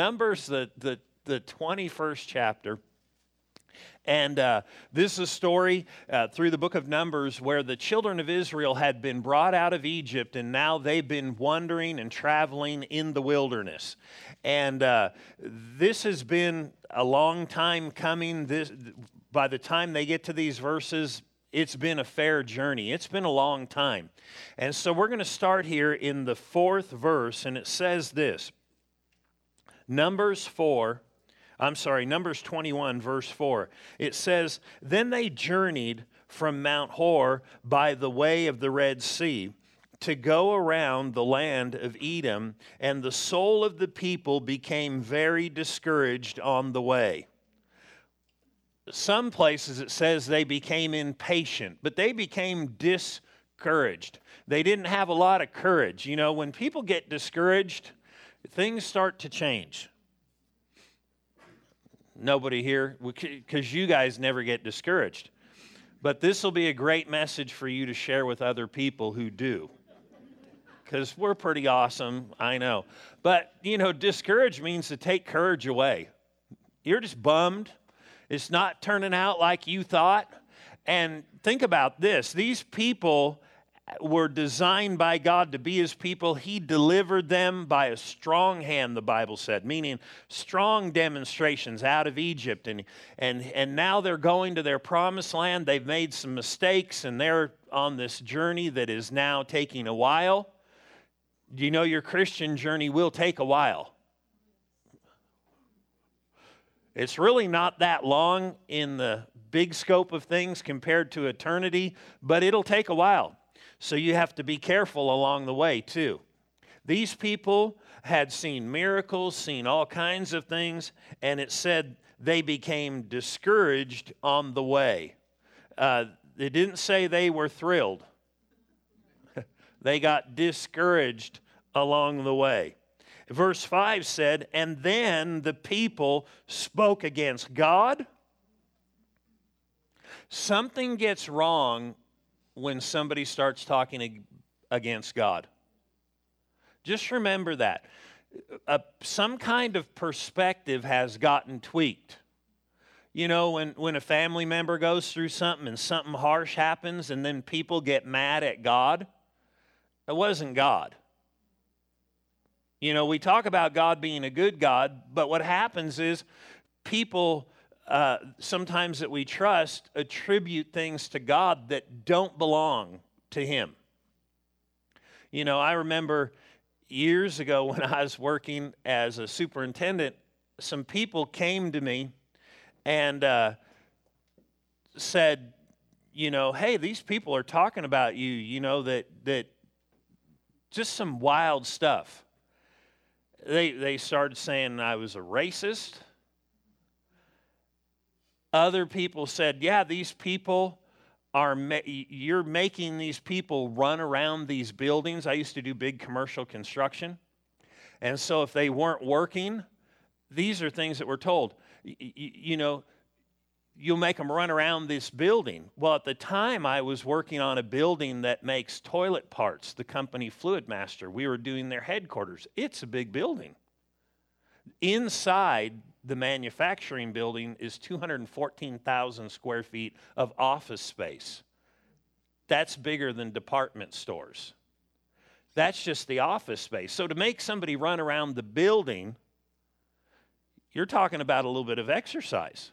Numbers, the, the, the 21st chapter. And uh, this is a story uh, through the book of Numbers where the children of Israel had been brought out of Egypt and now they've been wandering and traveling in the wilderness. And uh, this has been a long time coming. This, by the time they get to these verses, it's been a fair journey. It's been a long time. And so we're going to start here in the fourth verse, and it says this Numbers 4, I'm sorry, Numbers 21, verse 4. It says, Then they journeyed from Mount Hor by the way of the Red Sea to go around the land of Edom, and the soul of the people became very discouraged on the way. Some places it says they became impatient, but they became discouraged. They didn't have a lot of courage. You know, when people get discouraged, things start to change. Nobody here, because you guys never get discouraged. But this will be a great message for you to share with other people who do. Because we're pretty awesome, I know. But, you know, discourage means to take courage away. You're just bummed. It's not turning out like you thought. And think about this these people were designed by God to be his people. He delivered them by a strong hand, the Bible said, meaning strong demonstrations out of Egypt. And, and, and now they're going to their promised land. They've made some mistakes and they're on this journey that is now taking a while. Do you know your Christian journey will take a while? It's really not that long in the big scope of things compared to eternity, but it'll take a while. So you have to be careful along the way, too. These people had seen miracles, seen all kinds of things, and it said they became discouraged on the way. Uh, it didn't say they were thrilled, they got discouraged along the way. Verse 5 said, And then the people spoke against God. Something gets wrong when somebody starts talking against God. Just remember that. Some kind of perspective has gotten tweaked. You know, when, when a family member goes through something and something harsh happens, and then people get mad at God, it wasn't God. You know, we talk about God being a good God, but what happens is people uh, sometimes that we trust attribute things to God that don't belong to Him. You know, I remember years ago when I was working as a superintendent, some people came to me and uh, said, you know, hey, these people are talking about you, you know, that, that just some wild stuff. They, they started saying I was a racist other people said, yeah, these people are, ma- you're making these people run around these buildings. I used to do big commercial construction. And so if they weren't working, these are things that we're told. Y- y- you know, you'll make them run around this building. Well, at the time, I was working on a building that makes toilet parts, the company Fluidmaster. We were doing their headquarters. It's a big building. Inside, the manufacturing building is 214,000 square feet of office space. That's bigger than department stores. That's just the office space. So to make somebody run around the building, you're talking about a little bit of exercise.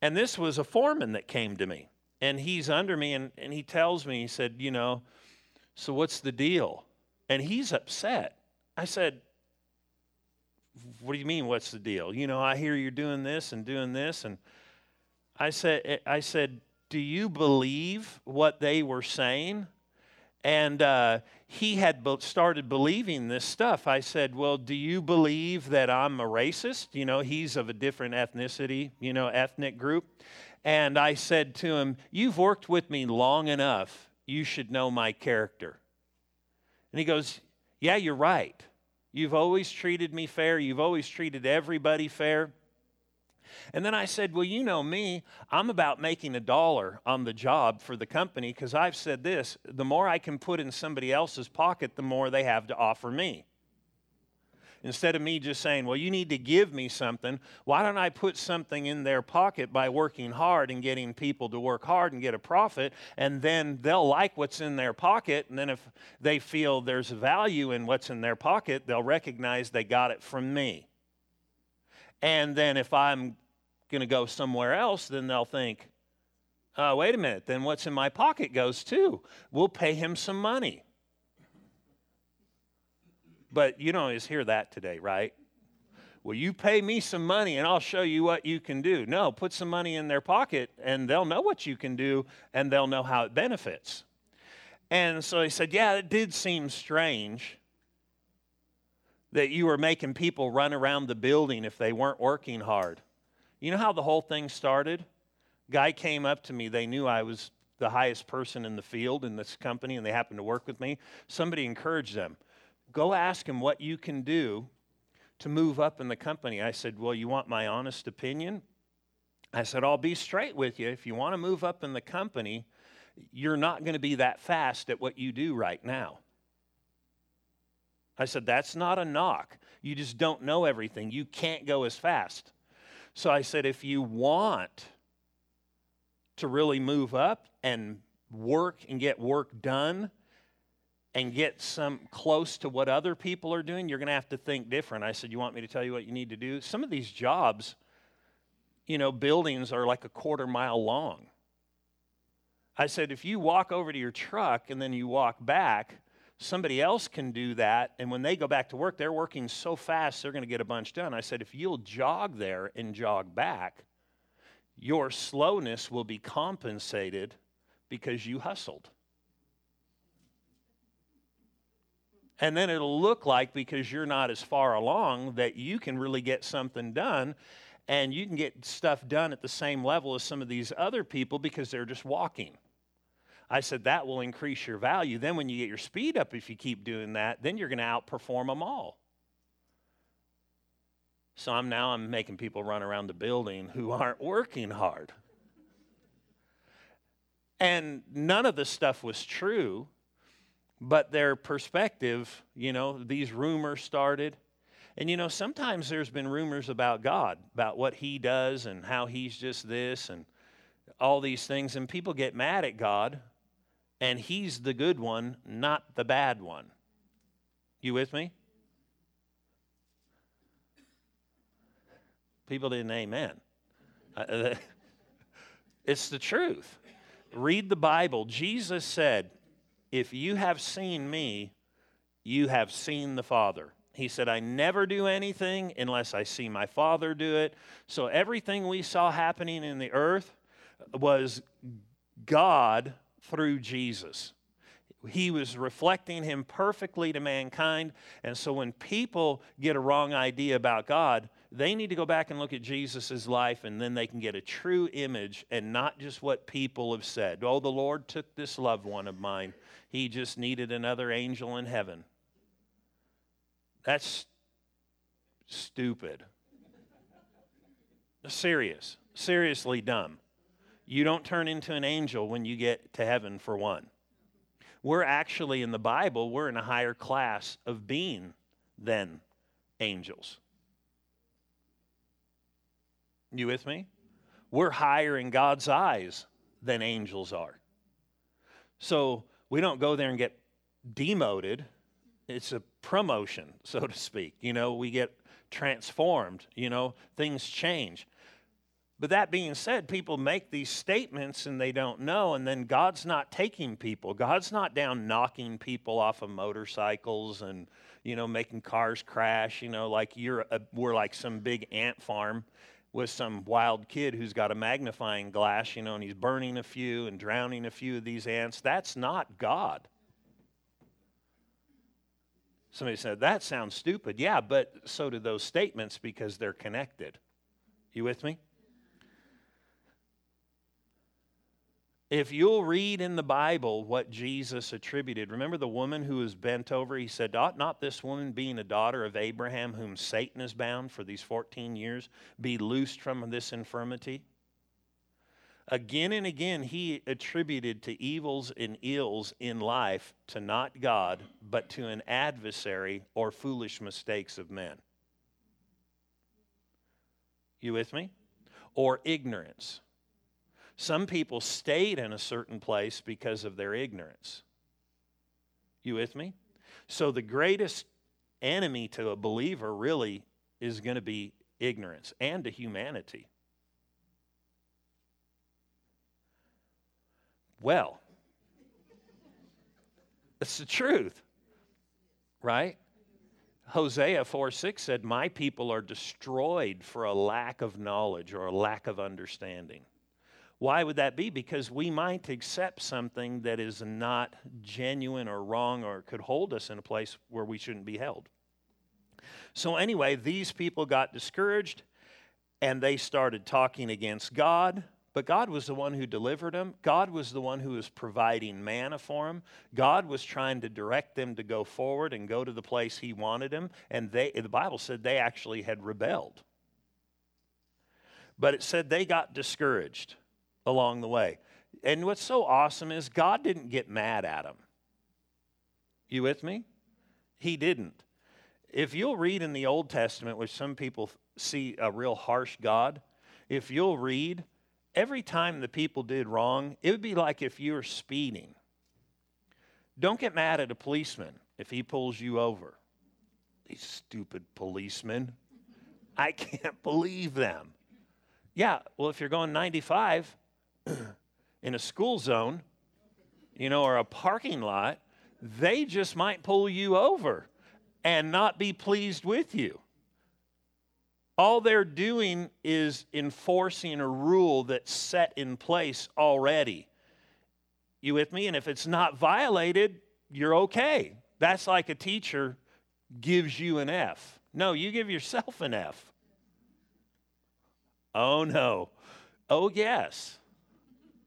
And this was a foreman that came to me. And he's under me and, and he tells me, he said, You know, so what's the deal? And he's upset. I said, what do you mean what's the deal? You know i hear you're doing this and doing this and i said i said do you believe what they were saying? And uh, he had started believing this stuff. I said well do you believe that i'm a racist? You know he's of a different ethnicity you know ethnic group. And i said to him you've worked with me long enough you should know my character. And he goes yeah you're right You've always treated me fair. You've always treated everybody fair. And then I said, Well, you know me, I'm about making a dollar on the job for the company because I've said this the more I can put in somebody else's pocket, the more they have to offer me. Instead of me just saying, well, you need to give me something, why don't I put something in their pocket by working hard and getting people to work hard and get a profit? And then they'll like what's in their pocket. And then if they feel there's value in what's in their pocket, they'll recognize they got it from me. And then if I'm going to go somewhere else, then they'll think, uh, wait a minute, then what's in my pocket goes too. We'll pay him some money. But you don't always hear that today, right? Well, you pay me some money and I'll show you what you can do. No, put some money in their pocket and they'll know what you can do and they'll know how it benefits. And so he said, Yeah, it did seem strange that you were making people run around the building if they weren't working hard. You know how the whole thing started? Guy came up to me, they knew I was the highest person in the field in this company and they happened to work with me. Somebody encouraged them go ask him what you can do to move up in the company. I said, Well, you want my honest opinion? I said, I'll be straight with you. If you want to move up in the company, you're not going to be that fast at what you do right now. I said, That's not a knock. You just don't know everything. You can't go as fast. So I said, If you want to really move up and work and get work done, and get some close to what other people are doing, you're going to have to think different. I said, You want me to tell you what you need to do? Some of these jobs, you know, buildings are like a quarter mile long. I said, If you walk over to your truck and then you walk back, somebody else can do that. And when they go back to work, they're working so fast, they're going to get a bunch done. I said, If you'll jog there and jog back, your slowness will be compensated because you hustled. And then it'll look like, because you're not as far along, that you can really get something done. And you can get stuff done at the same level as some of these other people because they're just walking. I said that will increase your value. Then, when you get your speed up, if you keep doing that, then you're going to outperform them all. So I'm now I'm making people run around the building who aren't working hard. And none of the stuff was true but their perspective, you know, these rumors started. And you know, sometimes there's been rumors about God, about what He does and how He's just this and all these things. And people get mad at God, and He's the good one, not the bad one. You with me? People didn't amen. It's the truth. Read the Bible. Jesus said, if you have seen me, you have seen the Father. He said, I never do anything unless I see my Father do it. So everything we saw happening in the earth was God through Jesus. He was reflecting him perfectly to mankind. And so when people get a wrong idea about God, they need to go back and look at Jesus' life and then they can get a true image and not just what people have said. Oh, the Lord took this loved one of mine he just needed another angel in heaven. That's stupid. Serious. Seriously dumb. You don't turn into an angel when you get to heaven, for one. We're actually, in the Bible, we're in a higher class of being than angels. You with me? We're higher in God's eyes than angels are. So we don't go there and get demoted. It's a promotion, so to speak. You know, we get transformed, you know, things change. But that being said, people make these statements and they don't know, and then God's not taking people. God's not down knocking people off of motorcycles and, you know, making cars crash, you know, like you're a, we're like some big ant farm with some wild kid who's got a magnifying glass, you know, and he's burning a few and drowning a few of these ants. That's not God. Somebody said, that sounds stupid. Yeah, but so do those statements because they're connected. You with me? If you'll read in the Bible what Jesus attributed, remember the woman who was bent over? He said, Ought not this woman, being a daughter of Abraham, whom Satan has bound for these 14 years, be loosed from this infirmity? Again and again, he attributed to evils and ills in life to not God, but to an adversary or foolish mistakes of men. You with me? Or ignorance. Some people stayed in a certain place because of their ignorance. You with me? So the greatest enemy to a believer really is going to be ignorance and to humanity. Well, it's the truth, right? Hosea 4 6 said, My people are destroyed for a lack of knowledge or a lack of understanding. Why would that be? Because we might accept something that is not genuine or wrong or could hold us in a place where we shouldn't be held. So, anyway, these people got discouraged and they started talking against God. But God was the one who delivered them. God was the one who was providing manna for them. God was trying to direct them to go forward and go to the place He wanted them. And they, the Bible said they actually had rebelled. But it said they got discouraged along the way. And what's so awesome is God didn't get mad at him. You with me? He didn't. If you'll read in the Old Testament, which some people see a real harsh God, if you'll read, every time the people did wrong, it would be like if you were speeding. Don't get mad at a policeman if he pulls you over. These stupid policemen. I can't believe them. Yeah, well, if you're going 95 in a school zone, you know, or a parking lot, they just might pull you over and not be pleased with you. All they're doing is enforcing a rule that's set in place already. You with me? And if it's not violated, you're okay. That's like a teacher gives you an F. No, you give yourself an F. Oh, no. Oh, yes.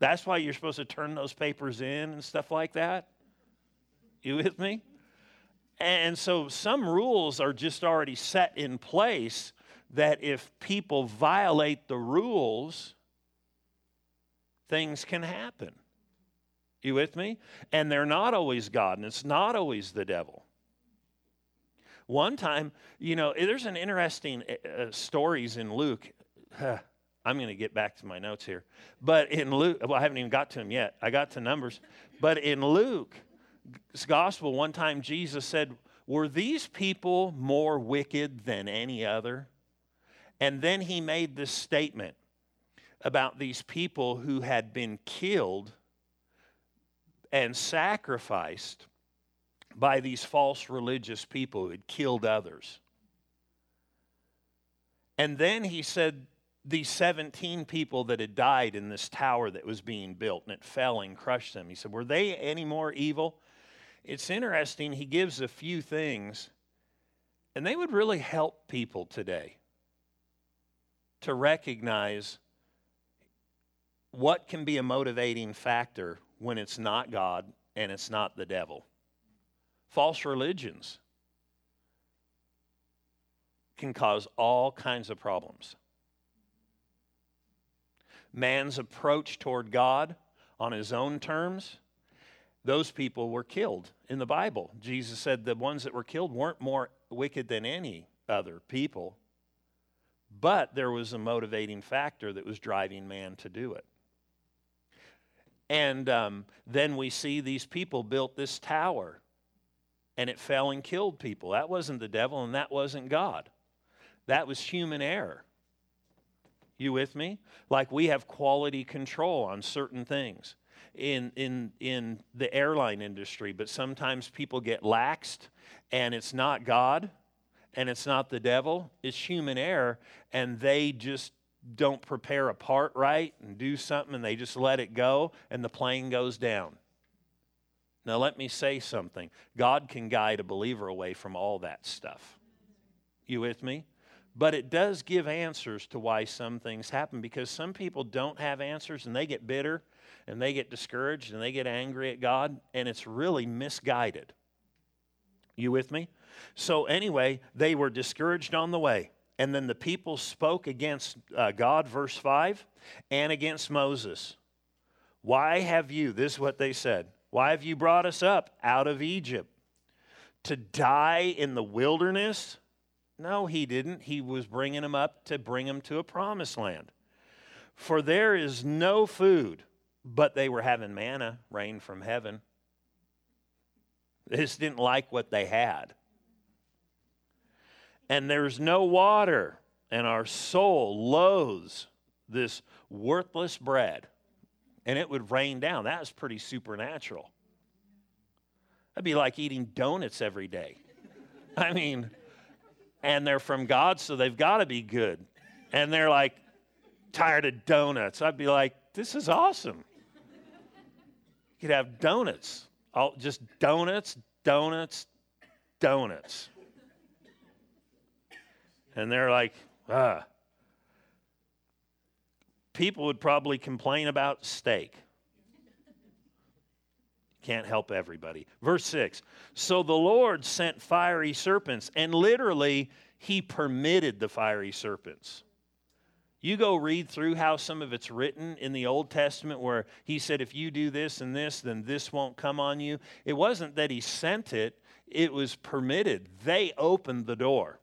That's why you're supposed to turn those papers in and stuff like that. You with me? And so some rules are just already set in place that if people violate the rules, things can happen. You with me? And they're not always God, and it's not always the devil. One time, you know, there's an interesting uh, uh stories in Luke. I'm going to get back to my notes here. But in Luke, well, I haven't even got to them yet. I got to Numbers. But in Luke, gospel, one time Jesus said, Were these people more wicked than any other? And then he made this statement about these people who had been killed and sacrificed by these false religious people who had killed others. And then he said, these 17 people that had died in this tower that was being built and it fell and crushed them. He said, Were they any more evil? It's interesting, he gives a few things, and they would really help people today to recognize what can be a motivating factor when it's not God and it's not the devil. False religions can cause all kinds of problems. Man's approach toward God on his own terms those people were killed in the Bible. Jesus said the ones that were killed weren't more wicked than any other people, but there was a motivating factor that was driving man to do it. And um, then we see these people built this tower and it fell and killed people. That wasn't the devil and that wasn't God. That was human error. You with me? Like we have quality control on certain things in, in, in the airline industry, but sometimes people get laxed and it's not God and it's not the devil, it's human error, and they just don't prepare a part right and do something and they just let it go and the plane goes down. Now, let me say something God can guide a believer away from all that stuff. You with me? But it does give answers to why some things happen because some people don't have answers and they get bitter and they get discouraged and they get angry at God, and it's really misguided. You with me? So, anyway, they were discouraged on the way. And then the people spoke against uh, God, verse 5, and against Moses. Why have you, this is what they said, why have you brought us up out of Egypt? To die in the wilderness? No, he didn't. He was bringing them up to bring them to a promised land. For there is no food, but they were having manna rain from heaven. They just didn't like what they had. And there's no water, and our soul loathes this worthless bread. And it would rain down. That was pretty supernatural. That'd be like eating donuts every day. I mean, and they're from God, so they've got to be good. And they're like, tired of donuts. I'd be like, this is awesome. You could have donuts, all, just donuts, donuts, donuts. And they're like, ah. People would probably complain about steak. Can't help everybody. Verse 6 So the Lord sent fiery serpents, and literally, he permitted the fiery serpents. You go read through how some of it's written in the Old Testament where he said, if you do this and this, then this won't come on you. It wasn't that he sent it, it was permitted. They opened the door.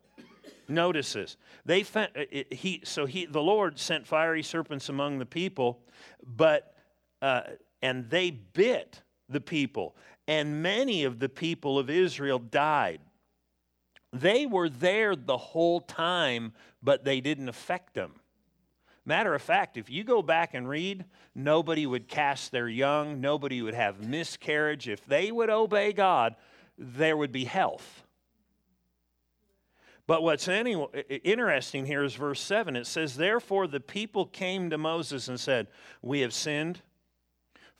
Notice this. They he so he the Lord sent fiery serpents among the people, but uh, and they bit the people, and many of the people of Israel died. They were there the whole time, but they didn't affect them. Matter of fact, if you go back and read, nobody would cast their young, nobody would have miscarriage. If they would obey God, there would be health. But what's interesting here is verse 7. It says, Therefore the people came to Moses and said, We have sinned,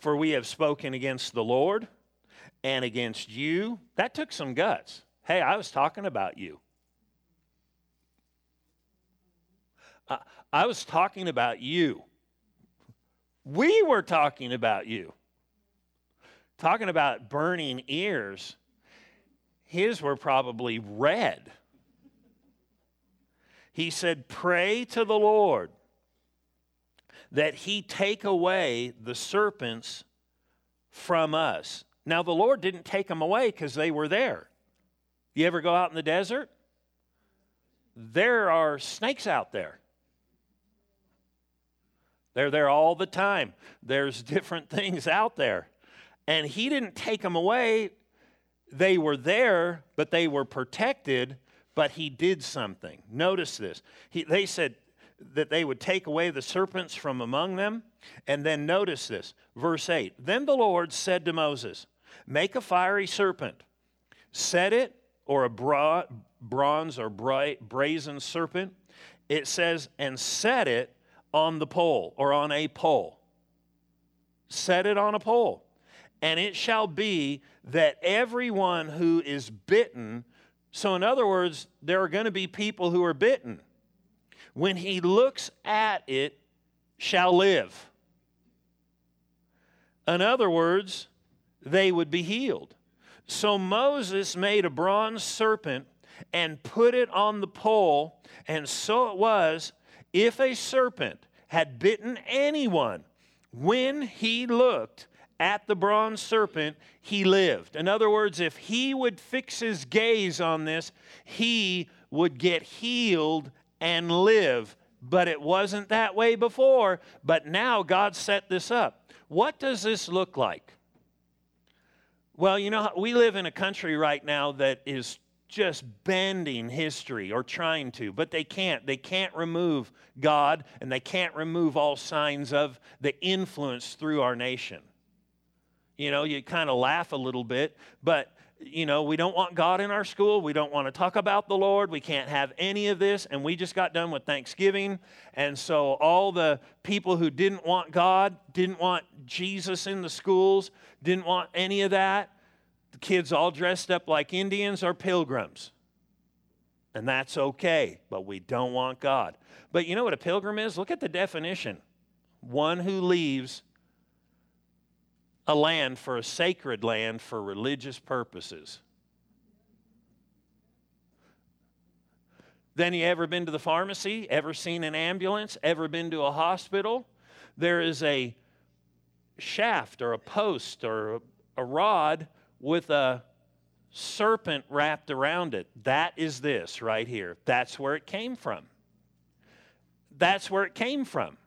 for we have spoken against the Lord and against you. That took some guts. Hey, I was talking about you. I was talking about you. We were talking about you. Talking about burning ears. His were probably red. He said, Pray to the Lord that he take away the serpents from us. Now, the Lord didn't take them away because they were there. You ever go out in the desert? There are snakes out there. They're there all the time. There's different things out there. And he didn't take them away. They were there, but they were protected, but he did something. Notice this. He, they said that they would take away the serpents from among them. And then notice this. Verse 8 Then the Lord said to Moses, Make a fiery serpent, set it, or a bra- bronze or bra- brazen serpent. It says, and set it on the pole or on a pole. Set it on a pole. And it shall be that everyone who is bitten, so in other words, there are going to be people who are bitten. When he looks at it, shall live. In other words, they would be healed. So Moses made a bronze serpent and put it on the pole, and so it was if a serpent had bitten anyone, when he looked at the bronze serpent, he lived. In other words, if he would fix his gaze on this, he would get healed and live. But it wasn't that way before, but now God set this up. What does this look like? Well, you know, we live in a country right now that is just bending history or trying to, but they can't. They can't remove God and they can't remove all signs of the influence through our nation. You know, you kind of laugh a little bit, but you know, we don't want God in our school. We don't want to talk about the Lord. We can't have any of this. And we just got done with Thanksgiving. And so all the people who didn't want God, didn't want Jesus in the schools, didn't want any of that, the kids all dressed up like Indians or pilgrims. And that's okay, but we don't want God. But you know what a pilgrim is? Look at the definition one who leaves a land for a sacred land for religious purposes. Then you ever been to the pharmacy? Ever seen an ambulance? Ever been to a hospital? There is a shaft or a post or a rod with a serpent wrapped around it. That is this right here. That's where it came from. That's where it came from.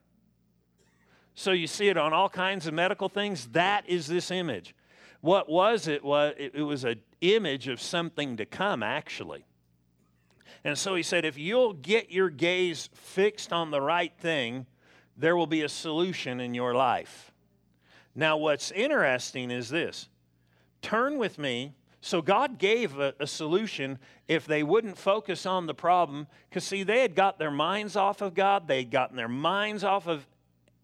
So you see it on all kinds of medical things. That is this image. What was it? Was it was an image of something to come, actually. And so he said, if you'll get your gaze fixed on the right thing, there will be a solution in your life. Now, what's interesting is this turn with me. So, God gave a, a solution if they wouldn't focus on the problem. Because, see, they had got their minds off of God, they had gotten their minds off of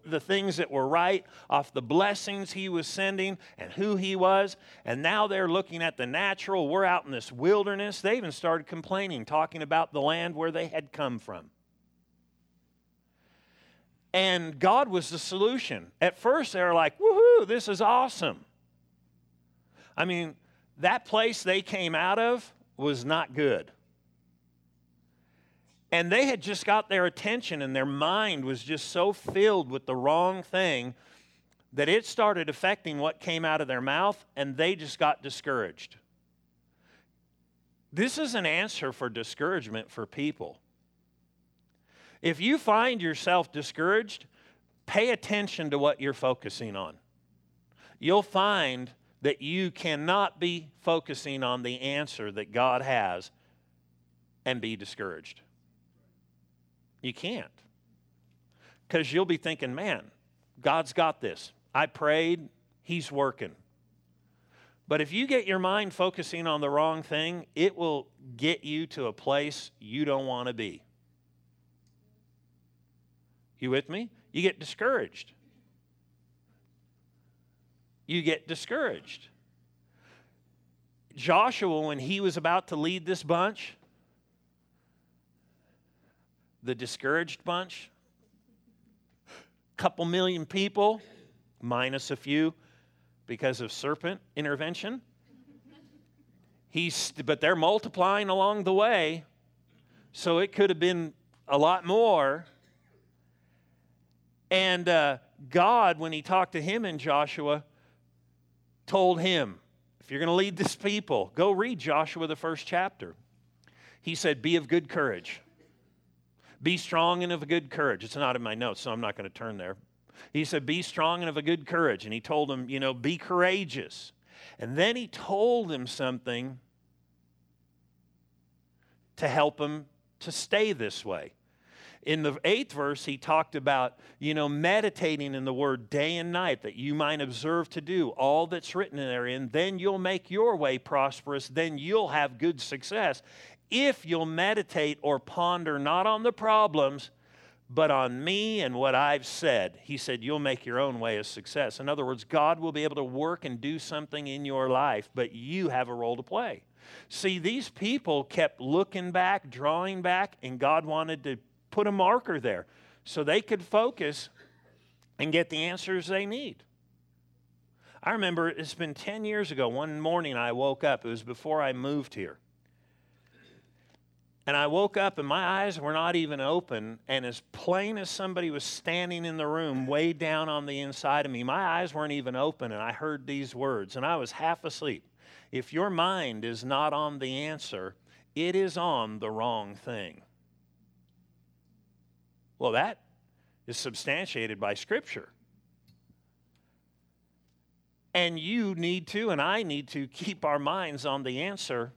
the things that were right, off the blessings he was sending and who he was. And now they're looking at the natural. We're out in this wilderness. They even started complaining, talking about the land where they had come from. And God was the solution. At first, they were like, woohoo, this is awesome. I mean, that place they came out of was not good. And they had just got their attention, and their mind was just so filled with the wrong thing that it started affecting what came out of their mouth, and they just got discouraged. This is an answer for discouragement for people. If you find yourself discouraged, pay attention to what you're focusing on. You'll find that you cannot be focusing on the answer that God has and be discouraged. You can't. Because you'll be thinking, man, God's got this. I prayed, He's working. But if you get your mind focusing on the wrong thing, it will get you to a place you don't want to be. You with me? You get discouraged. You get discouraged. Joshua, when he was about to lead this bunch, the discouraged bunch, couple million people, minus a few because of serpent intervention. He's, but they're multiplying along the way, so it could have been a lot more. And uh, God, when He talked to him in Joshua, told him, If you're going to lead this people, go read Joshua, the first chapter. He said, Be of good courage. Be strong and of a good courage. It's not in my notes, so I'm not going to turn there. He said, Be strong and of a good courage. And he told him, you know, be courageous. And then he told him something to help him to stay this way. In the eighth verse, he talked about, you know, meditating in the word day and night that you might observe to do all that's written therein. Then you'll make your way prosperous. Then you'll have good success if you'll meditate or ponder not on the problems, but on me and what I've said. He said, You'll make your own way of success. In other words, God will be able to work and do something in your life, but you have a role to play. See, these people kept looking back, drawing back, and God wanted to put a marker there so they could focus and get the answers they need. I remember it's been 10 years ago. One morning I woke up, it was before I moved here. And I woke up and my eyes were not even open. And as plain as somebody was standing in the room, way down on the inside of me, my eyes weren't even open. And I heard these words, and I was half asleep. If your mind is not on the answer, it is on the wrong thing. Well, that is substantiated by Scripture. And you need to, and I need to, keep our minds on the answer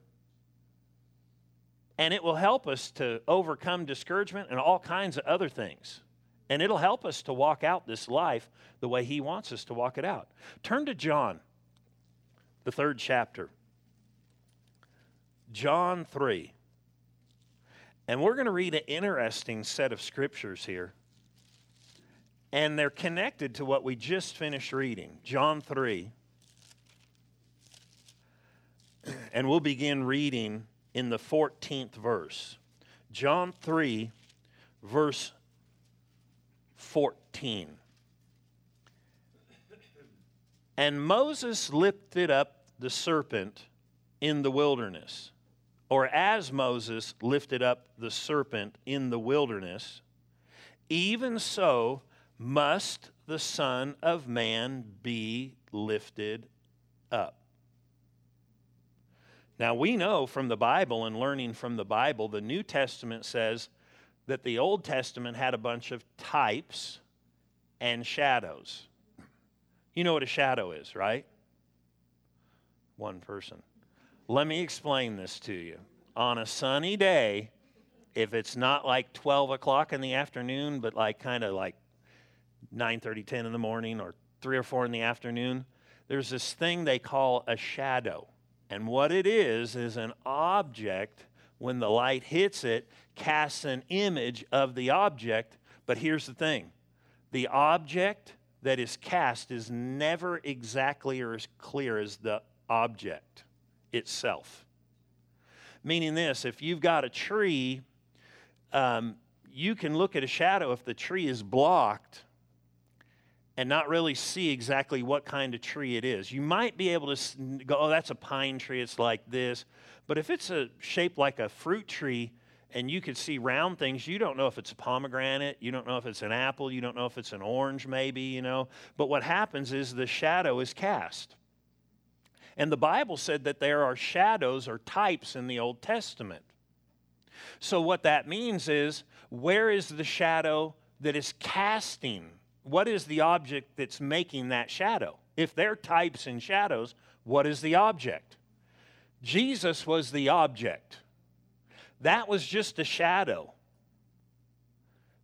and it will help us to overcome discouragement and all kinds of other things. And it'll help us to walk out this life the way He wants us to walk it out. Turn to John, the third chapter. John 3. And we're going to read an interesting set of scriptures here. And they're connected to what we just finished reading. John 3. And we'll begin reading in the 14th verse. John 3, verse 14. And Moses lifted up the serpent in the wilderness or as Moses lifted up the serpent in the wilderness, even so must the Son of Man be lifted up. Now, we know from the Bible and learning from the Bible, the New Testament says that the Old Testament had a bunch of types and shadows. You know what a shadow is, right? One person. Let me explain this to you. On a sunny day, if it's not like 12 o'clock in the afternoon, but like kind of like 9 30, 10 in the morning or 3 or 4 in the afternoon, there's this thing they call a shadow. And what it is, is an object, when the light hits it, casts an image of the object. But here's the thing the object that is cast is never exactly or as clear as the object itself. Meaning this if you've got a tree, um, you can look at a shadow if the tree is blocked and not really see exactly what kind of tree it is. You might be able to go, oh, that's a pine tree, it's like this. But if it's a shape like a fruit tree and you could see round things, you don't know if it's a pomegranate, you don't know if it's an apple, you don't know if it's an orange, maybe, you know. But what happens is the shadow is cast. And the Bible said that there are shadows or types in the Old Testament. So, what that means is, where is the shadow that is casting what is the object that's making that shadow? If they're types and shadows, what is the object? Jesus was the object. That was just a shadow.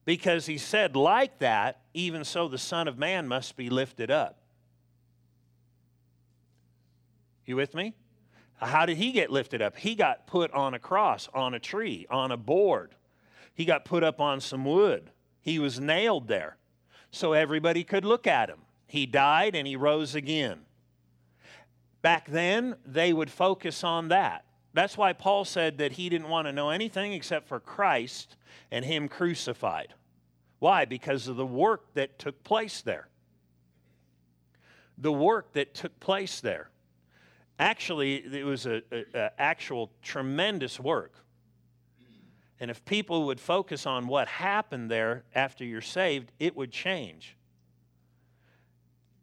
Because he said, like that, even so the Son of Man must be lifted up. You with me? How did he get lifted up? He got put on a cross, on a tree, on a board. He got put up on some wood. He was nailed there so everybody could look at him. He died and he rose again. Back then, they would focus on that. That's why Paul said that he didn't want to know anything except for Christ and Him crucified. Why? Because of the work that took place there. The work that took place there. Actually, it was an actual tremendous work. And if people would focus on what happened there after you're saved, it would change.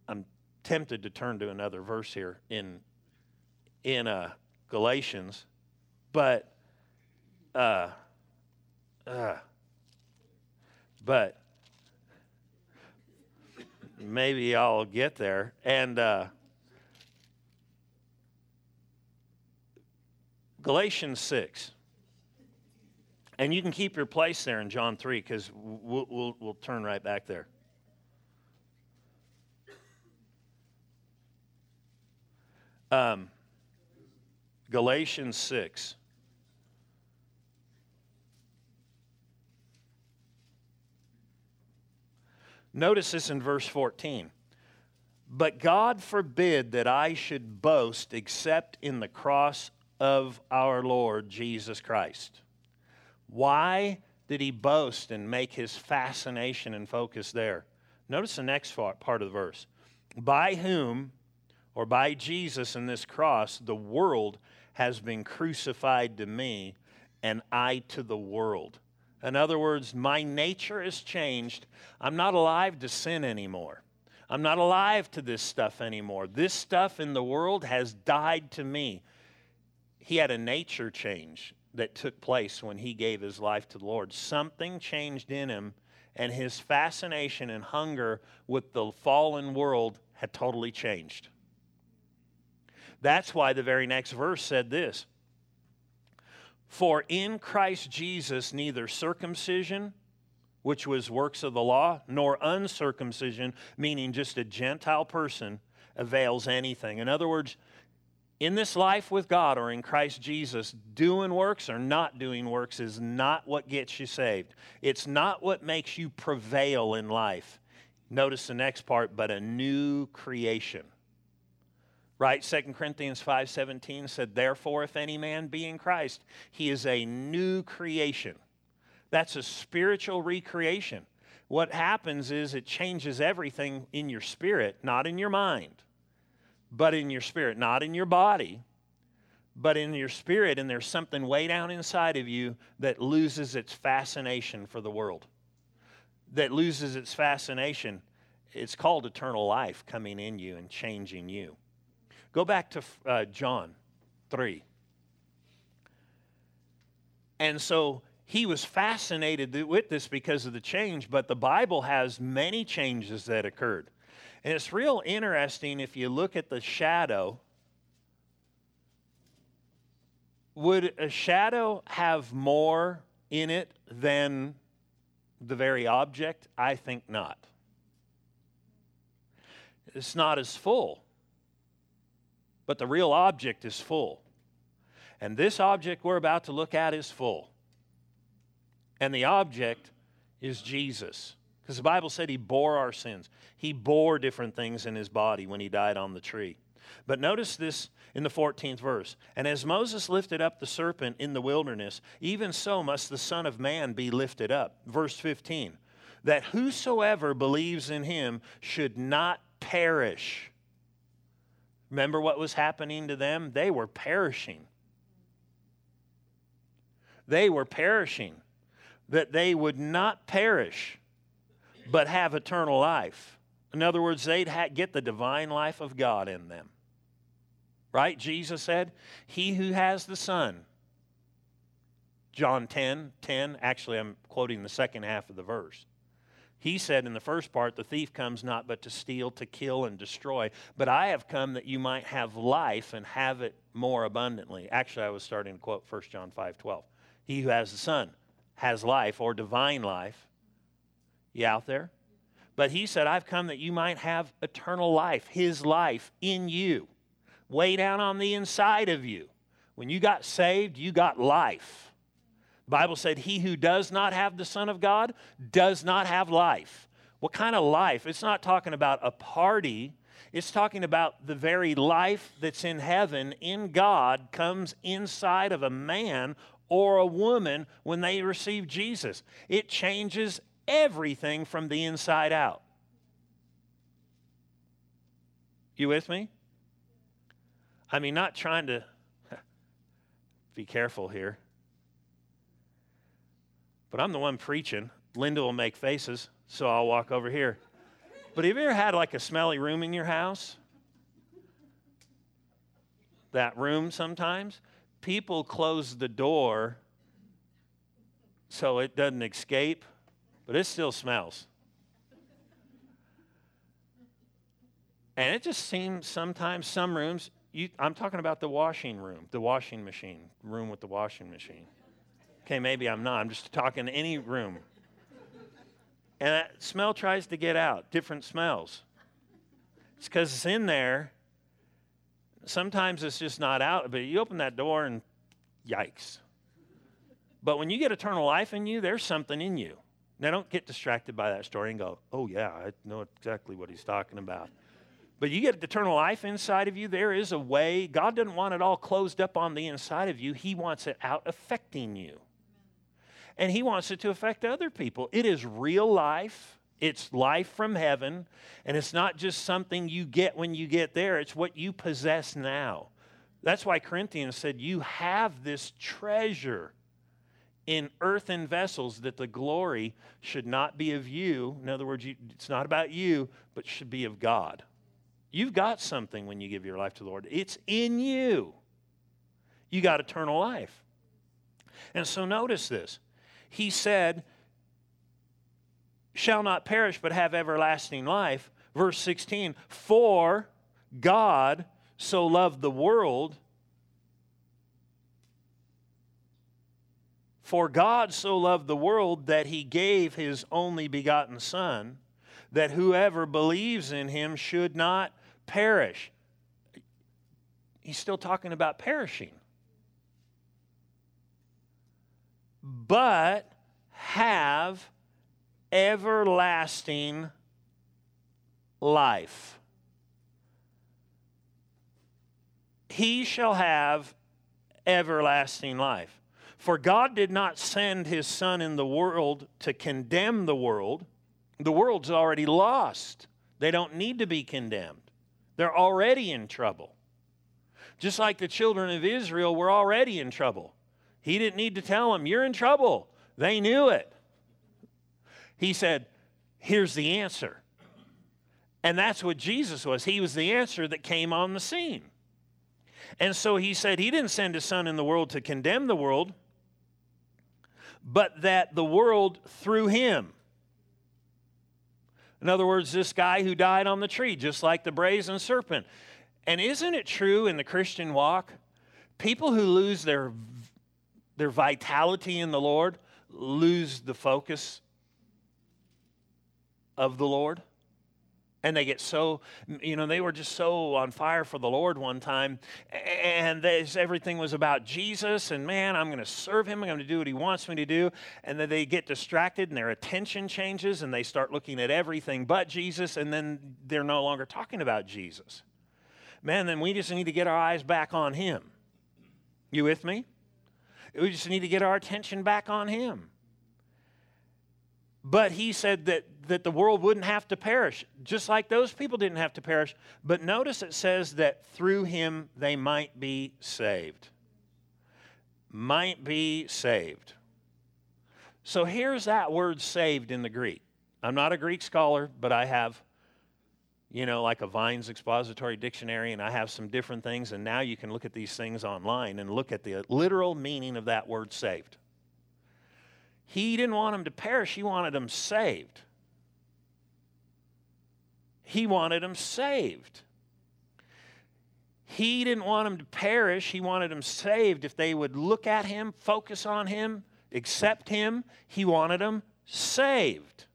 I'm tempted to turn to another verse here in, in uh, Galatians, but uh, uh, but maybe I'll get there. And uh, Galatians 6. And you can keep your place there in John 3 because we'll, we'll, we'll turn right back there. Um, Galatians 6. Notice this in verse 14. But God forbid that I should boast except in the cross of our Lord Jesus Christ why did he boast and make his fascination and focus there? Notice the next part of the verse. By whom, or by Jesus in this cross, the world has been crucified to me, and I to the world. In other words, my nature has changed. I'm not alive to sin anymore. I'm not alive to this stuff anymore. This stuff in the world has died to me. He had a nature change that took place when he gave his life to the Lord. Something changed in him, and his fascination and hunger with the fallen world had totally changed. That's why the very next verse said this For in Christ Jesus, neither circumcision, which was works of the law, nor uncircumcision, meaning just a Gentile person, avails anything. In other words, in this life with God or in Christ Jesus, doing works or not doing works is not what gets you saved. It's not what makes you prevail in life. Notice the next part, but a new creation. Right? 2 Corinthians 5:17 said, "Therefore if any man be in Christ, he is a new creation." That's a spiritual recreation. What happens is it changes everything in your spirit, not in your mind but in your spirit, not in your body, but in your spirit, and there's something way down inside of you that loses its fascination for the world, that loses its fascination. It's called eternal life coming in you and changing you. Go back to uh, John 3. And so he was fascinated with this because of the change, but the Bible has many changes that occurred. And it's real interesting if you look at the shadow. Would a shadow have more in it than the very object? I think not. It's not as full, but the real object is full. And this object we're about to look at is full. And the object is Jesus. Because the Bible said he bore our sins. He bore different things in his body when he died on the tree. But notice this in the 14th verse. And as Moses lifted up the serpent in the wilderness, even so must the Son of Man be lifted up. Verse 15. That whosoever believes in him should not perish. Remember what was happening to them? They were perishing. They were perishing that they would not perish, but have eternal life. In other words, they'd ha- get the divine life of God in them. Right? Jesus said, He who has the Son, John 10 10, actually, I'm quoting the second half of the verse. He said in the first part, The thief comes not but to steal, to kill, and destroy. But I have come that you might have life and have it more abundantly. Actually, I was starting to quote 1 John 5 12. He who has the Son has life or divine life. You out there? But he said, I've come that you might have eternal life, his life in you, way down on the inside of you. When you got saved, you got life. The Bible said, He who does not have the Son of God does not have life. What kind of life? It's not talking about a party. It's talking about the very life that's in heaven in God comes inside of a man or a woman when they receive Jesus. It changes everything from the inside out. You with me? I mean, not trying to be careful here, but I'm the one preaching. Linda will make faces, so I'll walk over here. But have you ever had like a smelly room in your house? That room sometimes? people close the door so it doesn't escape, but it still smells. And it just seems sometimes some rooms, you, I'm talking about the washing room, the washing machine, room with the washing machine. Okay, maybe I'm not. I'm just talking any room. And that smell tries to get out, different smells. It's because it's in there sometimes it's just not out, but you open that door and yikes. But when you get eternal life in you, there's something in you. Now, don't get distracted by that story and go, oh, yeah, I know exactly what he's talking about. But you get eternal life inside of you. There is a way. God doesn't want it all closed up on the inside of you, He wants it out affecting you. And He wants it to affect other people. It is real life. It's life from heaven, and it's not just something you get when you get there, it's what you possess now. That's why Corinthians said, You have this treasure in earthen vessels that the glory should not be of you. In other words, you, it's not about you, but should be of God. You've got something when you give your life to the Lord, it's in you. You got eternal life. And so notice this. He said, shall not perish but have everlasting life. Verse 16, for God so loved the world. For God so loved the world that he gave his only begotten Son, that whoever believes in him should not perish. He's still talking about perishing. But have everlasting life. He shall have everlasting life. For God did not send his Son in the world to condemn the world. The world's already lost. They don't need to be condemned, they're already in trouble. Just like the children of Israel were already in trouble. He didn't need to tell them, You're in trouble. They knew it. He said, Here's the answer. And that's what Jesus was. He was the answer that came on the scene. And so he said he didn't send his son in the world to condemn the world, but that the world through him. In other words, this guy who died on the tree, just like the brazen serpent. And isn't it true in the Christian walk? People who lose their, their vitality in the Lord lose the focus of the Lord and they get so you know they were just so on fire for the lord one time and everything was about jesus and man i'm going to serve him i'm going to do what he wants me to do and then they get distracted and their attention changes and they start looking at everything but jesus and then they're no longer talking about jesus. Man then we just need to get our eyes back on him. You with me? We just need to get our attention back on him. But he said that, that the world wouldn't have to perish, just like those people didn't have to perish. But notice it says that through him they might be saved. Might be saved. So here's that word saved in the Greek. I'm not a Greek scholar, but I have, you know, like a Vine's expository dictionary, and I have some different things. And now you can look at these things online and look at the literal meaning of that word saved. He didn't want them to perish, he wanted them saved. He wanted them saved. He didn't want them to perish, he wanted them saved. If they would look at him, focus on him, accept him, he wanted them saved.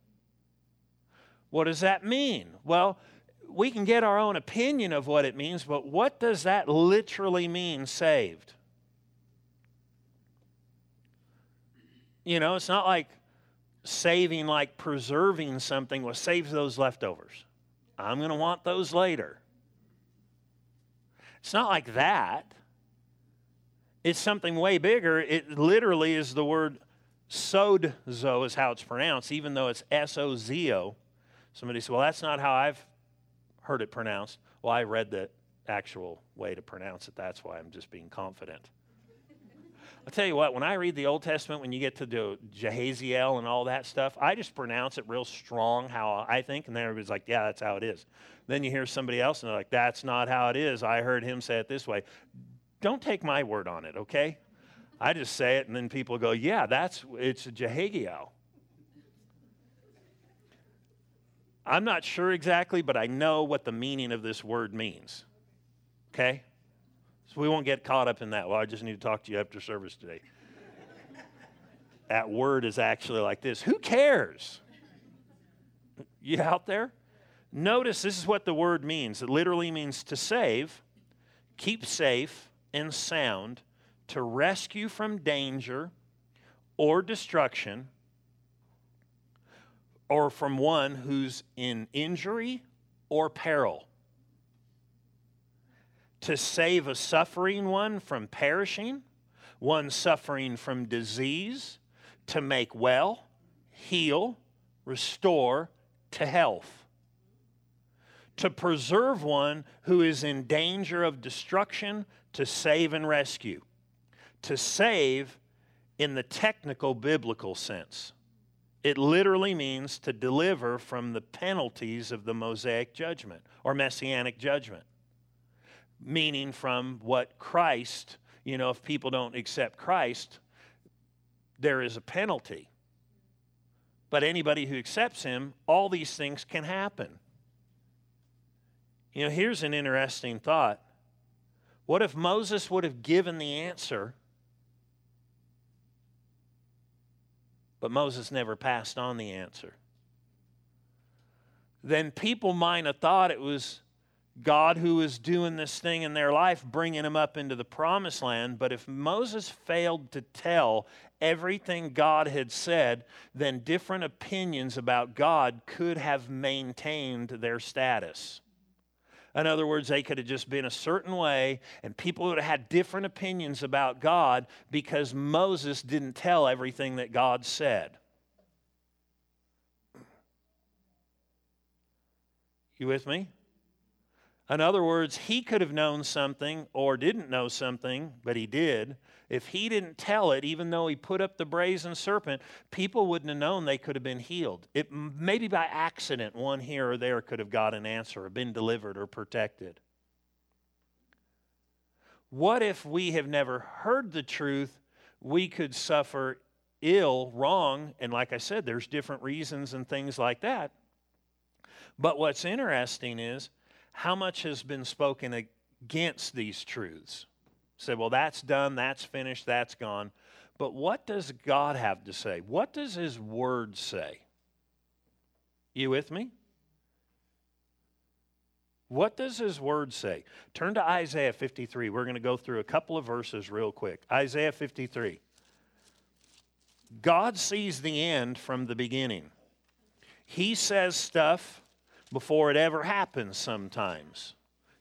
What does that mean? Well, we can get our own opinion of what it means, but what does that literally mean, saved? You know, it's not like saving, like preserving something. Well, save those leftovers. I'm going to want those later. It's not like that. It's something way bigger. It literally is the word sozo, is how it's pronounced, even though it's S O Z O. Somebody said, Well, that's not how I've heard it pronounced. Well, I read the actual way to pronounce it. That's why I'm just being confident. I'll tell you what, when I read the Old Testament, when you get to the Jehaziel and all that stuff, I just pronounce it real strong how I think, and then everybody's like, yeah, that's how it is. Then you hear somebody else and they're like, that's not how it is. I heard him say it this way. Don't take my word on it, okay? I just say it, and then people go, yeah, that's, it's a Jehaziel. I'm not sure exactly, but I know what the meaning of this word means. Okay? So we won't get caught up in that. Well, I just need to talk to you after service today. that word is actually like this Who cares? You out there? Notice this is what the word means. It literally means to save, keep safe and sound, to rescue from danger or destruction, or from one who's in injury or peril to save a suffering one from perishing, one suffering from disease, to make well, heal, restore to health, to preserve one who is in danger of destruction, to save and rescue, to save in the technical biblical sense. It literally means to deliver from the penalties of the Mosaic judgment or Messianic judgment meaning from what Christ, you know, if people don't accept Christ, there is a penalty. But anybody who accepts him, all these things can happen. You know, here's an interesting thought. What if Moses would have given the answer, but Moses never passed on the answer? Then people might have thought it was God who is doing this thing in their life, bringing them up into the promised land. But if Moses failed to tell everything God had said, then different opinions about God could have maintained their status. In other words, they could have just been a certain way, and people would have had different opinions about God because Moses didn't tell everything that God said. You with me? In other words, he could have known something or didn't know something, but he did. If he didn't tell it, even though he put up the brazen serpent, people wouldn't have known they could have been healed. It, maybe by accident, one here or there could have got an answer or been delivered or protected. What if we have never heard the truth? We could suffer ill, wrong, and like I said, there's different reasons and things like that. But what's interesting is how much has been spoken against these truths? Say, well, that's done, that's finished, that's gone. But what does God have to say? What does His Word say? You with me? What does His Word say? Turn to Isaiah 53. We're going to go through a couple of verses real quick. Isaiah 53. God sees the end from the beginning. He says stuff before it ever happens sometimes.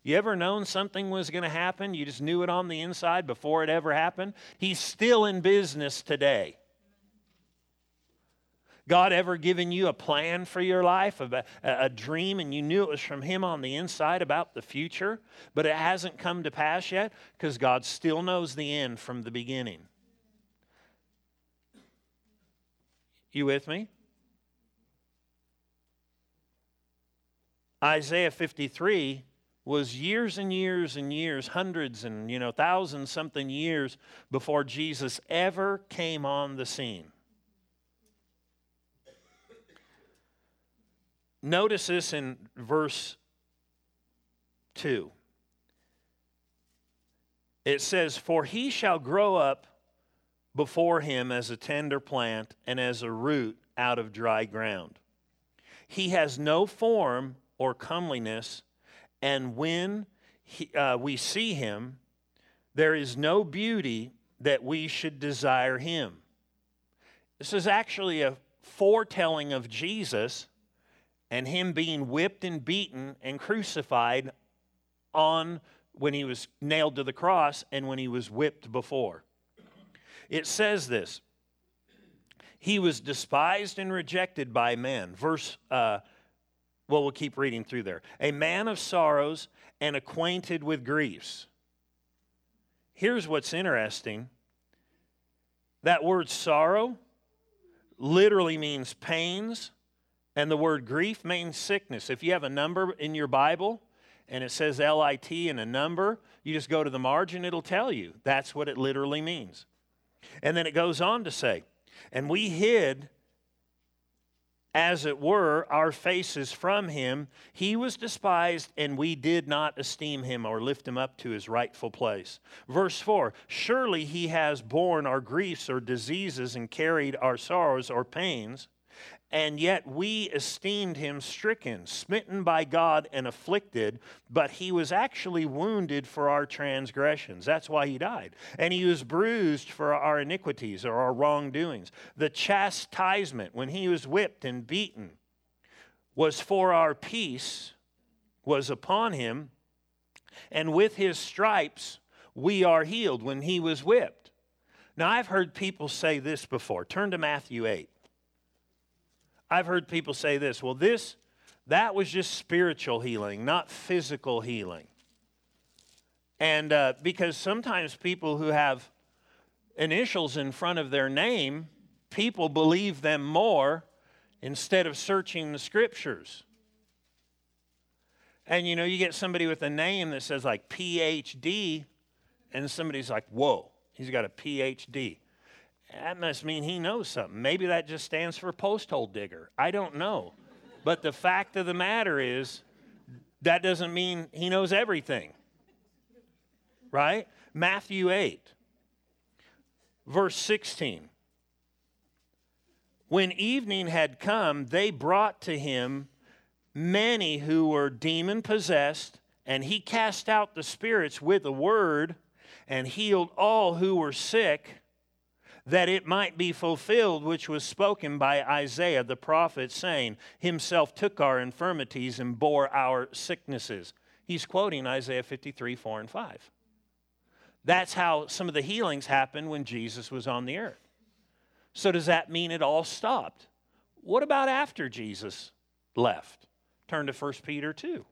You ever known something was going to happen? You just knew it on the inside before it ever happened? He's still in business today. God ever given you a plan for your life, a, a, dream, and you knew it was from Him on the inside about the future, but it hasn't come to pass yet? Because God still knows the end from the beginning. You with me? Isaiah 53 was years and years and years, hundreds and, you know, thousands something years before Jesus ever came on the scene. Notice this in verse 2. It says, For he shall grow up before him as a tender plant and as a root out of dry ground. He has no form or comeliness, and when he, uh, we see him, there is no beauty that we should desire him. This is actually a foretelling of Jesus and him being whipped and beaten and crucified on when he was nailed to the cross and when he was whipped before. It says this He was despised and rejected by men. Verse uh, well, we'll keep reading through there. A man of sorrows and acquainted with griefs. Here's what's interesting that word sorrow literally means pains, and the word grief means sickness. If you have a number in your Bible and it says L I T and a number, you just go to the margin, it'll tell you. That's what it literally means. And then it goes on to say, and we hid as it were, our faces from him. He was despised, and we did not esteem him or lift him up to his rightful place. Verse 4 Surely he has borne our griefs or diseases and carried our sorrows or pains and yet we esteemed him stricken, smitten by God, and afflicted, but he was actually wounded for our transgressions. That's why he died. And he was bruised for our iniquities or our wrongdoings. The chastisement, when he was whipped and beaten, was for our peace, was upon him, and with his stripes we are healed when he was whipped. Now, I've heard people say this before. Turn to Matthew 8. I've heard people say this well, this, that was just spiritual healing, not physical healing. And uh, because sometimes people who have initials in front of their name, people believe them more instead of searching the scriptures. And you know, you get somebody with a name that says like PhD, and somebody's like, whoa, he's got a PhD. That must mean he knows something. Maybe that just stands for post hole digger. I don't know. But the fact of the matter is, that doesn't mean he knows everything. Right? Matthew 8, verse 16. When evening had come, they brought to him many who were demon possessed, and he cast out the spirits with a word and healed all who were sick that it might be fulfilled which was spoken by Isaiah the prophet, saying, Himself took our infirmities and bore our sicknesses. He's quoting Isaiah 53, 4 and 5. That's how some of the healings happened when Jesus was on the earth. So, does that mean it all stopped? What about after Jesus left? Turn to 1 Peter 2.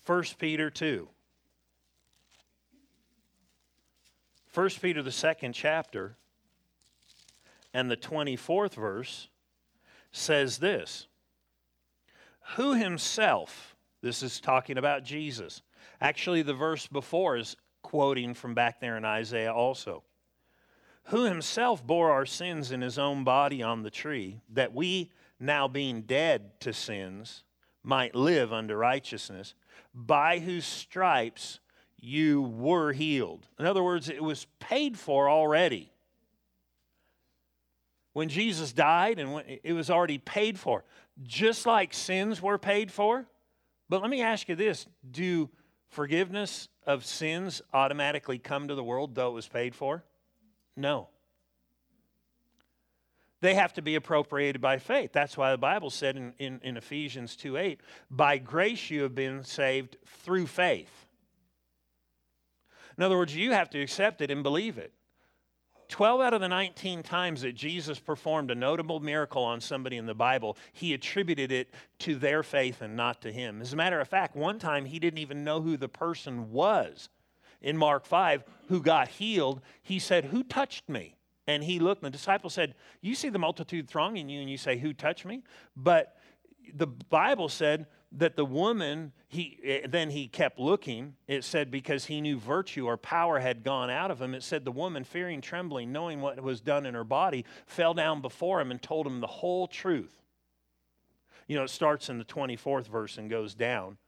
First Peter 2. 1 Peter, the second chapter, and the 24th verse says this Who himself, this is talking about Jesus. Actually, the verse before is quoting from back there in Isaiah also. Who himself bore our sins in his own body on the tree, that we, now being dead to sins, might live unto righteousness, by whose stripes you were healed. In other words, it was paid for already. When Jesus died, and it was already paid for, just like sins were paid for. But let me ask you this do forgiveness of sins automatically come to the world though it was paid for? No. They have to be appropriated by faith. That's why the Bible said in, in, in Ephesians 2 8, by grace you have been saved through faith. In other words, you have to accept it and believe it. 12 out of the 19 times that Jesus performed a notable miracle on somebody in the Bible, he attributed it to their faith and not to him. As a matter of fact, one time he didn't even know who the person was. In Mark 5, who got healed, he said, Who touched me? And he looked, and the disciple said, You see the multitude thronging you, and you say, Who touched me? But the Bible said that the woman, he, eh, then he kept looking. It said, because he knew virtue or power had gone out of him, it said, the woman, fearing, trembling, knowing what was done in her body, fell down before him and told him the whole truth. You know, it starts in the 24th verse and goes down,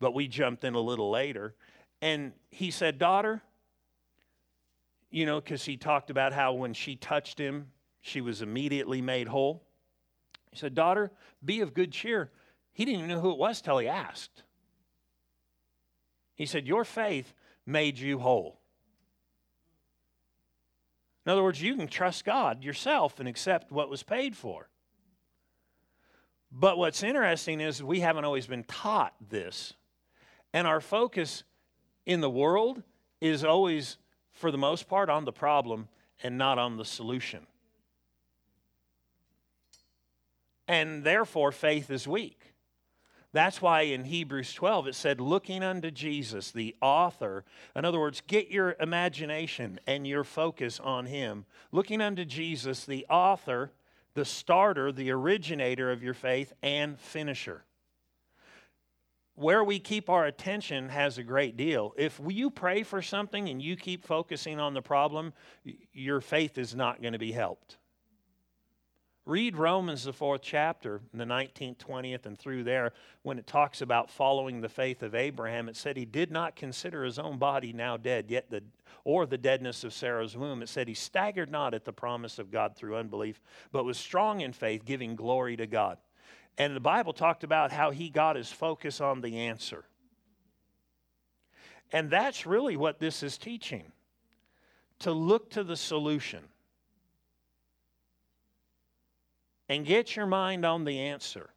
but we jumped in a little later. And he said, Daughter, you know, because he talked about how when she touched him, she was immediately made whole. He said, Daughter, be of good cheer. He didn't even know who it was till he asked. He said, Your faith made you whole. In other words, you can trust God yourself and accept what was paid for. But what's interesting is we haven't always been taught this. And our focus in the world is always, for the most part, on the problem and not on the solution. And therefore, faith is weak. That's why in Hebrews 12 it said, looking unto Jesus, the author. In other words, get your imagination and your focus on Him. Looking unto Jesus, the author, the starter, the originator of your faith, and finisher. Where we keep our attention has a great deal. If you pray for something and you keep focusing on the problem, your faith is not going to be helped. Read Romans, the fourth chapter, the 19th, 20th, and through there, when it talks about following the faith of Abraham. It said he did not consider his own body now dead, yet the, or the deadness of Sarah's womb. It said he staggered not at the promise of God through unbelief, but was strong in faith, giving glory to God. And the Bible talked about how he got his focus on the answer. And that's really what this is teaching to look to the solution and get your mind on the answer.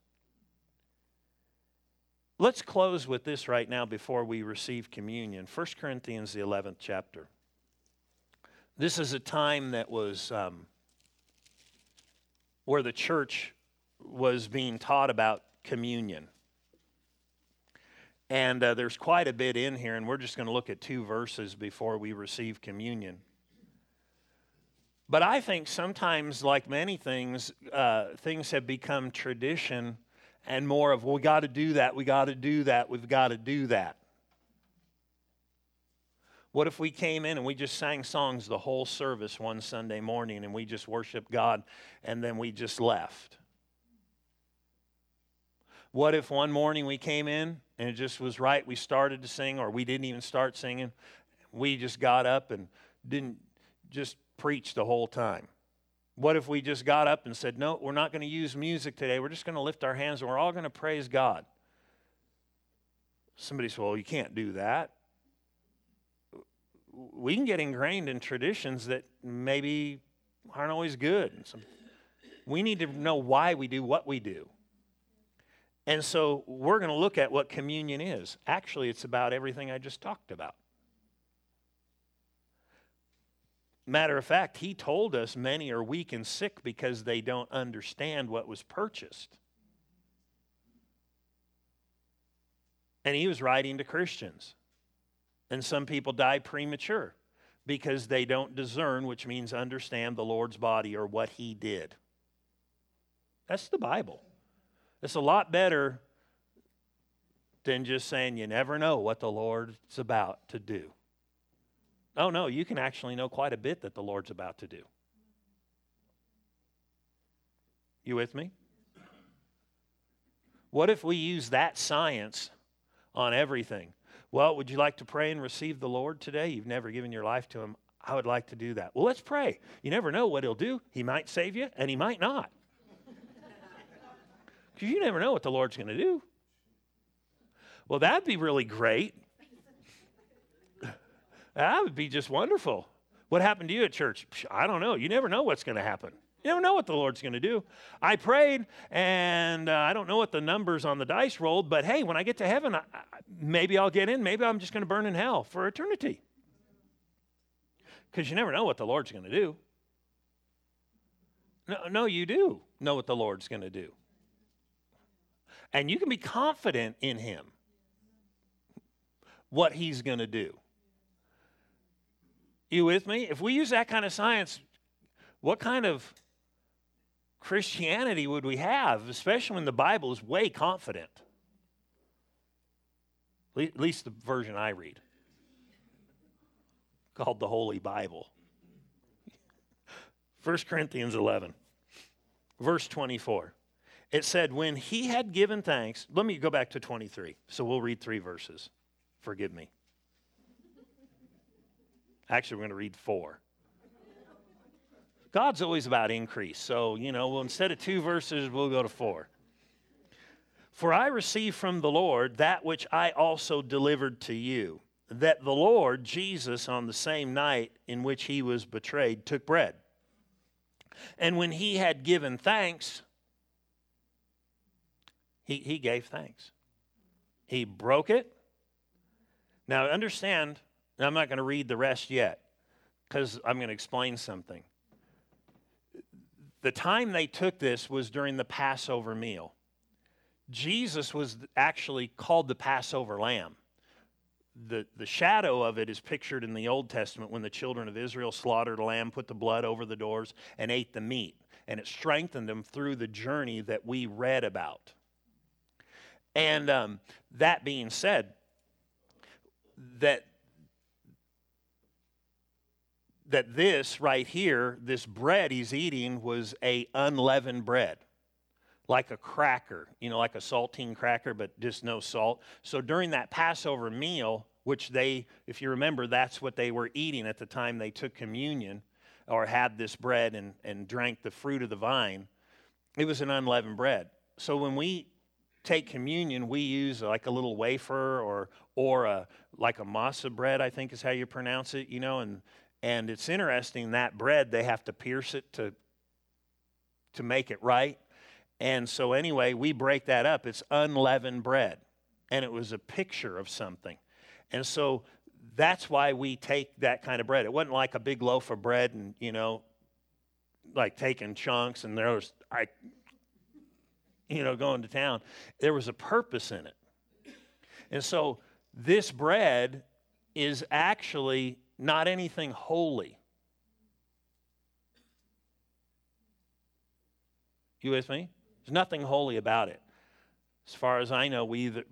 Let's close with this right now before we receive communion. 1 Corinthians, the 11th chapter. This is a time that was um, where the church was being taught about communion. And uh, there's quite a bit in here, and we're just going to look at two verses before we receive communion. But I think sometimes, like many things, uh, things have become tradition and more of, well, we got to do that, we got to do that, we've got to do that. What if we came in and we just sang songs the whole service one Sunday morning and we just worshiped God and then we just left? What if one morning we came in and it just was right, we started to sing, or we didn't even start singing? We just got up and didn't just preach the whole time? What if we just got up and said, No, we're not going to use music today. We're just going to lift our hands and we're all going to praise God? Somebody said, Well, you can't do that. We can get ingrained in traditions that maybe aren't always good. We need to know why we do what we do. And so we're going to look at what communion is. Actually, it's about everything I just talked about. Matter of fact, he told us many are weak and sick because they don't understand what was purchased. And he was writing to Christians. And some people die premature because they don't discern, which means understand the Lord's body or what he did. That's the Bible. It's a lot better than just saying you never know what the Lord's about to do. Oh, no, you can actually know quite a bit that the Lord's about to do. You with me? What if we use that science on everything? Well, would you like to pray and receive the Lord today? You've never given your life to Him. I would like to do that. Well, let's pray. You never know what He'll do. He might save you, and He might not. Because you never know what the Lord's going to do. Well, that'd be really great. That would be just wonderful. What happened to you at church? I don't know. You never know what's going to happen. You never know what the Lord's going to do. I prayed, and uh, I don't know what the numbers on the dice rolled, but hey, when I get to heaven, I, maybe I'll get in. Maybe I'm just going to burn in hell for eternity. Because you never know what the Lord's going to do. No, no, you do know what the Lord's going to do. And you can be confident in Him, what He's going to do. You with me? If we use that kind of science, what kind of Christianity would we have, especially when the Bible is way confident? At least the version I read, called the Holy Bible. 1 Corinthians 11, verse 24. It said, When he had given thanks, let me go back to 23. So we'll read three verses. Forgive me. Actually, we're going to read four. God's always about increase. So, you know, well, instead of two verses, we'll go to four. For I received from the Lord that which I also delivered to you, that the Lord Jesus, on the same night in which he was betrayed, took bread. And when he had given thanks, he, he gave thanks. He broke it. Now, understand, I'm not going to read the rest yet because I'm going to explain something. The time they took this was during the Passover meal. Jesus was actually called the Passover lamb. The, the shadow of it is pictured in the Old Testament when the children of Israel slaughtered a lamb, put the blood over the doors, and ate the meat. And it strengthened them through the journey that we read about. And um, that being said, that that this right here, this bread he's eating was a unleavened bread, like a cracker, you know, like a saltine cracker, but just no salt. So during that Passover meal, which they, if you remember, that's what they were eating at the time they took communion or had this bread and, and drank the fruit of the vine, it was an unleavened bread. So when we take communion, we use like a little wafer or or a like a masa bread, I think is how you pronounce it, you know, and and it's interesting that bread, they have to pierce it to, to make it right. And so, anyway, we break that up. It's unleavened bread. And it was a picture of something. And so that's why we take that kind of bread. It wasn't like a big loaf of bread and, you know, like taking chunks and there was, I, you know, going to town. There was a purpose in it. And so this bread is actually not anything holy. You with me? There's nothing holy about it. As far as I know, we either,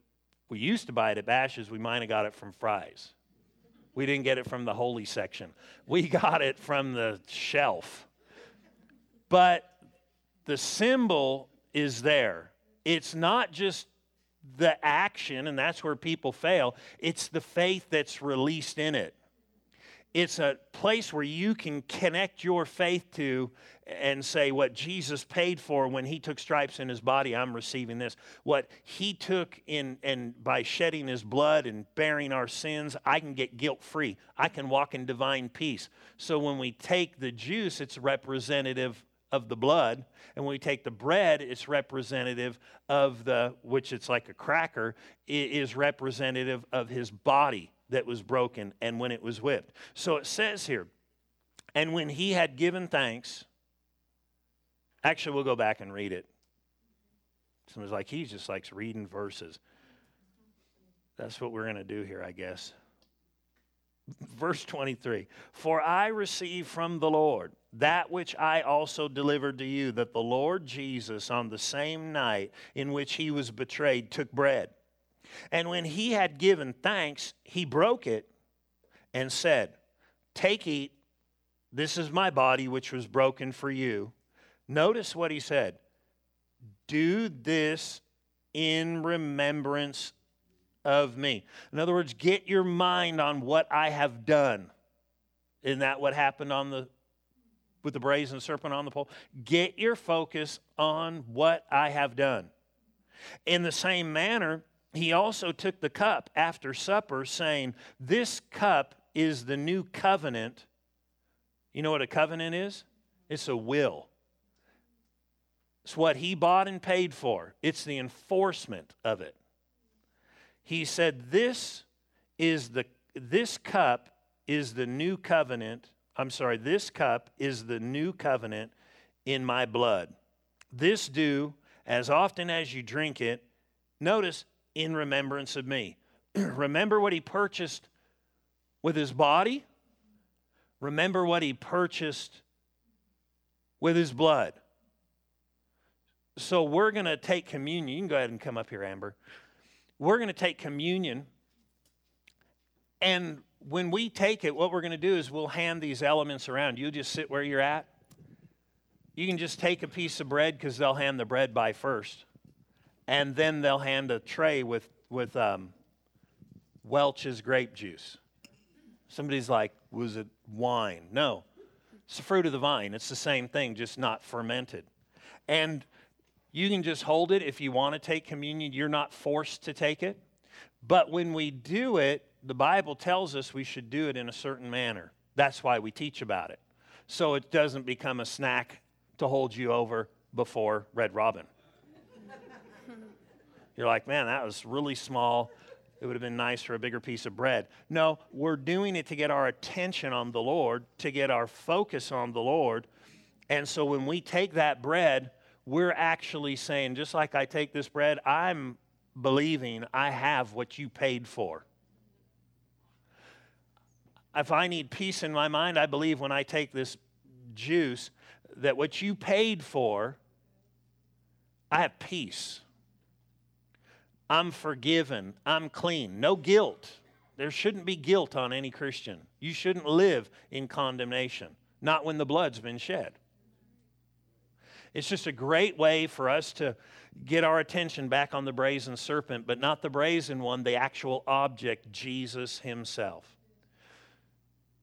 we used to buy it at Bashas'. We might have got it from Fry's. We didn't get it from the holy section. We got it from the shelf. But the symbol is there. It's not just the action, and that's where people fail. It's the faith that's released in it it's a place where you can connect your faith to and say what Jesus paid for when he took stripes in his body I'm receiving this. What he took in and by shedding his blood and bearing our sins I can get guilt free. I can walk in divine peace. So when we take the juice it's representative of the blood. And when we take the bread it's representative of the which it's like a cracker is representative of his body that was broken and when it was whipped. So it says here, and when he had given thanks, actually, we'll go back and read it. Someone's like, he just likes reading verses. That's what we're going to do here, I guess. Verse 23 For I received from the Lord that which I also delivered to you, that the Lord Jesus, on the same night in which he was betrayed, took bread. And when he had given thanks, he broke it and said, Take, eat, this is my body which was broken for you. Notice what he said Do this in remembrance of me. In other words, get your mind on what I have done. Isn't that what happened on the with the brazen serpent on the pole? Get your focus on what I have done. In the same manner, he also took the cup after supper, saying, This cup is the new covenant. You know what a covenant is? It's a will. It's what he bought and paid for, it's the enforcement of it. He said, This is the this cup is the new covenant. I'm sorry, this cup is the new covenant in my blood. This do as often as you drink it. Notice, in remembrance of me. Remember what he purchased with his body? Remember what he purchased with his blood. So we're going to take communion. You can go ahead and come up here, Amber. We're going to take communion. And when we take it, what we're going to do is we'll hand these elements around. You just sit where you're at. You can just take a piece of bread because they'll hand the bread by first and then they'll hand a tray with, with um, Welch's grape juice. Somebody's like, was it wine? No, it's the fruit of the vine. It's the same thing, just not fermented. And you can just hold it if you want to take communion. You're not forced to take it. But when we do it, the Bible tells us we should do it in a certain manner. That's why we teach about it. So it doesn't become a snack to hold you over before Red Robin. You're like, man, that was really small. It would have been nice for a bigger piece of bread. No, we're doing it to get our attention on the Lord, to get our focus on the Lord. And so when we take that bread, we're actually saying, just like I take this bread, I'm believing I have what you paid for. If I need peace in my mind, I believe when I take this juice that what you paid for, I have peace. I'm forgiven. I'm clean. No guilt. There shouldn't be guilt on any Christian. You shouldn't live in condemnation, not when the blood's been shed. It's just a great way for us to get our attention back on the brazen serpent, but not the brazen one, the actual object, Jesus Himself.